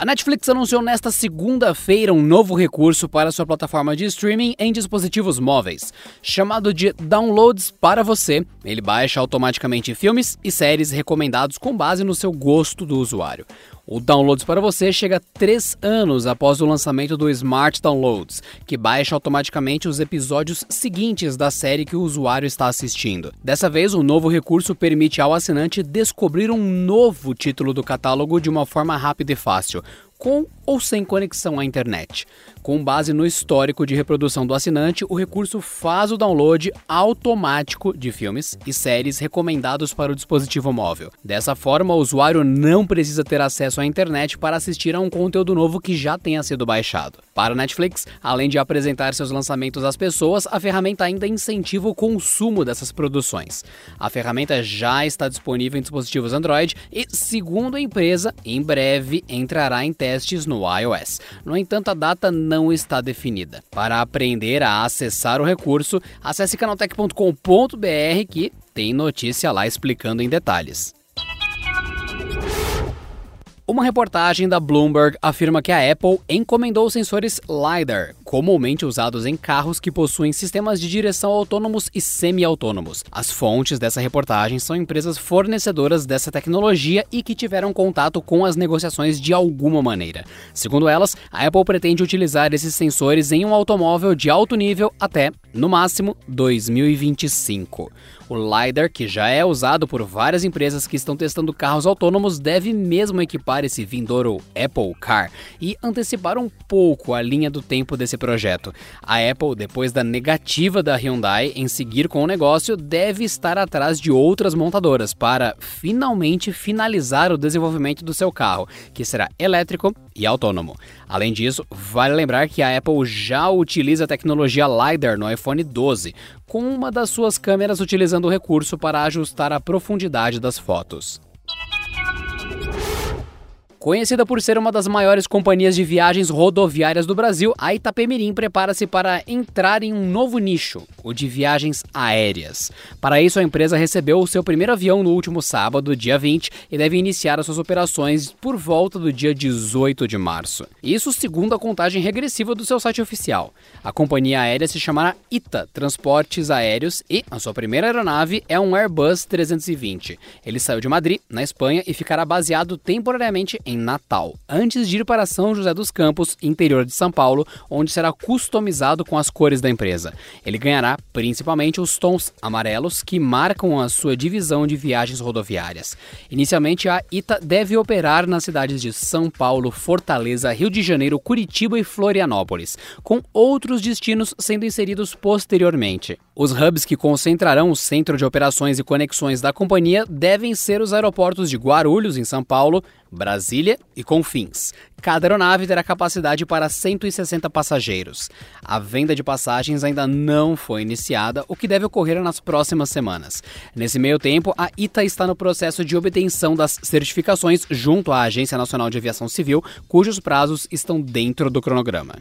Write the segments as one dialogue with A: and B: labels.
A: A Netflix anunciou nesta segunda-feira um novo recurso para sua plataforma de streaming em dispositivos móveis, chamado de Downloads para você. Ele baixa automaticamente filmes e séries recomendados com base no seu gosto do usuário. O Downloads para você chega três anos após o lançamento do Smart Downloads, que baixa automaticamente os episódios seguintes da série que o usuário está assistindo. Dessa vez, o novo recurso permite ao assinante descobrir um novo título do catálogo de uma forma rápida e fácil, com ou sem conexão à internet. Com base no histórico de reprodução do assinante, o recurso faz o download automático de filmes e séries recomendados para o dispositivo móvel. Dessa forma, o usuário não precisa ter acesso à internet para assistir a um conteúdo novo que já tenha sido baixado. Para a Netflix, além de apresentar seus lançamentos às pessoas, a ferramenta ainda incentiva o consumo dessas produções. A ferramenta já está disponível em dispositivos Android e, segundo a empresa, em breve entrará em testes no iOS. No entanto, a data não está definida. Para aprender a acessar o recurso, acesse canaltech.com.br que tem notícia lá explicando em detalhes. Uma reportagem da Bloomberg afirma que a Apple encomendou sensores LiDAR, comumente usados em carros que possuem sistemas de direção autônomos e semi-autônomos. As fontes dessa reportagem são empresas fornecedoras dessa tecnologia e que tiveram contato com as negociações de alguma maneira. Segundo elas, a Apple pretende utilizar esses sensores em um automóvel de alto nível até, no máximo, 2025. O LiDAR, que já é usado por várias empresas que estão testando carros autônomos, deve mesmo equipar esse vindouro Apple Car e antecipar um pouco a linha do tempo desse projeto. A Apple, depois da negativa da Hyundai em seguir com o negócio, deve estar atrás de outras montadoras para finalmente finalizar o desenvolvimento do seu carro, que será elétrico e autônomo. Além disso, vale lembrar que a Apple já utiliza a tecnologia LiDAR no iPhone 12, com uma das suas câmeras utilizando o recurso para ajustar a profundidade das fotos. Conhecida por ser uma das maiores companhias de viagens rodoviárias do Brasil, a Itapemirim prepara-se para entrar em um novo nicho, o de viagens aéreas. Para isso, a empresa recebeu o seu primeiro avião no último sábado, dia 20, e deve iniciar as suas operações por volta do dia 18 de março. Isso segundo a contagem regressiva do seu site oficial. A companhia aérea se chamará ITA Transportes Aéreos e a sua primeira aeronave é um Airbus 320. Ele saiu de Madrid, na Espanha, e ficará baseado temporariamente em Natal, antes de ir para São José dos Campos, interior de São Paulo, onde será customizado com as cores da empresa. Ele ganhará principalmente os tons amarelos que marcam a sua divisão de viagens rodoviárias. Inicialmente, a ITA deve operar nas cidades de São Paulo, Fortaleza, Rio de Janeiro, Curitiba e Florianópolis, com outros destinos sendo inseridos posteriormente. Os hubs que concentrarão o centro de operações e conexões da companhia devem ser os aeroportos de Guarulhos, em São Paulo, Brasília e Confins. Cada aeronave terá capacidade para 160 passageiros. A venda de passagens ainda não foi iniciada, o que deve ocorrer nas próximas semanas. Nesse meio tempo, a ITA está no processo de obtenção das certificações junto à Agência Nacional de Aviação Civil, cujos prazos estão dentro do cronograma.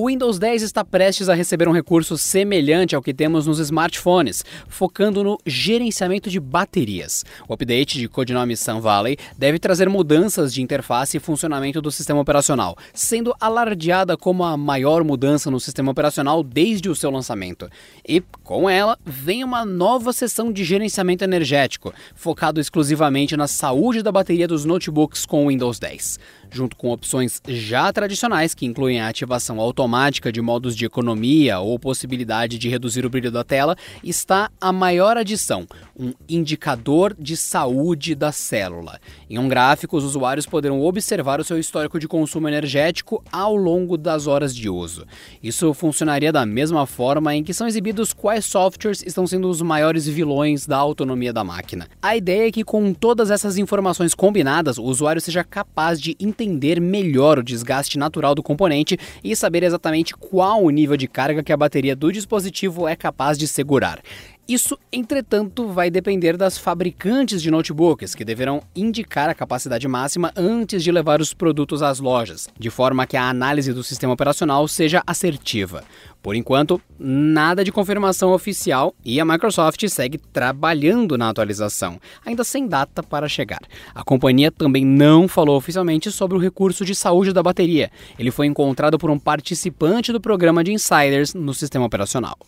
A: O Windows 10 está prestes a receber um recurso semelhante ao que temos nos smartphones, focando no gerenciamento de baterias. O update de codinome Sun Valley deve trazer mudanças de interface e funcionamento do sistema operacional, sendo alardeada como a maior mudança no sistema operacional desde o seu lançamento. E, com ela, vem uma nova seção de gerenciamento energético, focado exclusivamente na saúde da bateria dos notebooks com o Windows 10 junto com opções já tradicionais que incluem a ativação automática de modos de economia ou possibilidade de reduzir o brilho da tela, está a maior adição, um indicador de saúde da célula. Em um gráfico, os usuários poderão observar o seu histórico de consumo energético ao longo das horas de uso. Isso funcionaria da mesma forma em que são exibidos quais softwares estão sendo os maiores vilões da autonomia da máquina. A ideia é que com todas essas informações combinadas, o usuário seja capaz de entender melhor o desgaste natural do componente e saber exatamente qual o nível de carga que a bateria do dispositivo é capaz de segurar. Isso, entretanto, vai depender das fabricantes de notebooks, que deverão indicar a capacidade máxima antes de levar os produtos às lojas, de forma que a análise do sistema operacional seja assertiva. Por enquanto, nada de confirmação oficial e a Microsoft segue trabalhando na atualização, ainda sem data para chegar. A companhia também não falou oficialmente sobre o recurso de saúde da bateria. Ele foi encontrado por um participante do programa de insiders no sistema operacional.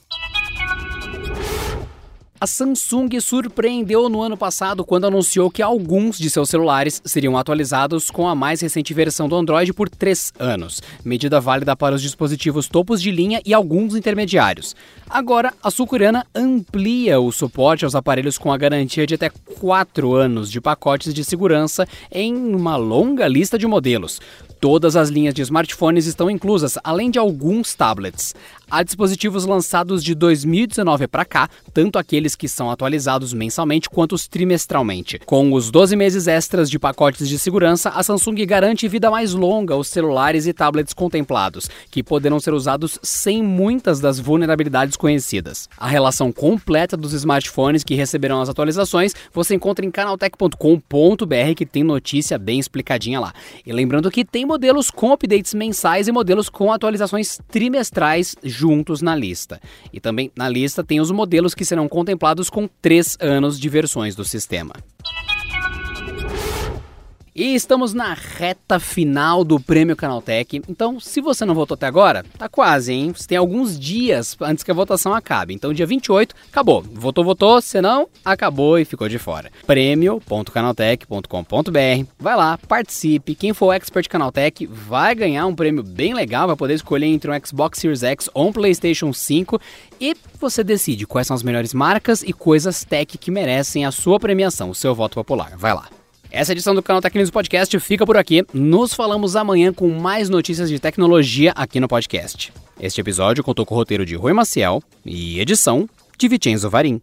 A: A Samsung surpreendeu no ano passado quando anunciou que alguns de seus celulares seriam atualizados com a mais recente versão do Android por três anos, medida válida para os dispositivos topos de linha e alguns intermediários. Agora, a sul-coreana amplia o suporte aos aparelhos com a garantia de até quatro anos de pacotes de segurança em uma longa lista de modelos. Todas as linhas de smartphones estão inclusas, além de alguns tablets. Há dispositivos lançados de 2019 para cá, tanto aqueles que são atualizados mensalmente quanto os trimestralmente. Com os 12 meses extras de pacotes de segurança, a Samsung garante vida mais longa aos celulares e tablets contemplados, que poderão ser usados sem muitas das vulnerabilidades conhecidas. A relação completa dos smartphones que receberão as atualizações você encontra em canaltech.com.br, que tem notícia bem explicadinha lá. E lembrando que tem modelos com updates mensais e modelos com atualizações trimestrais juntos na lista. E também na lista tem os modelos que serão contemplados com 3 anos de versões do sistema. E estamos na reta final do Prêmio Canaltech. Então, se você não votou até agora, tá quase, hein? Você tem alguns dias antes que a votação acabe. Então, dia 28, acabou. Votou, votou, se não, acabou e ficou de fora. prêmio.canaltech.com.br. Vai lá, participe. Quem for expert Canaltech vai ganhar um prêmio bem legal, vai poder escolher entre um Xbox Series X ou um PlayStation 5 e você decide quais são as melhores marcas e coisas tech que merecem a sua premiação, o seu voto popular. Vai lá. Essa edição do canal Tecnismo Podcast fica por aqui. Nos falamos amanhã com mais notícias de tecnologia aqui no podcast. Este episódio contou com o roteiro de Rui Maciel e edição de Vicenzo Varim.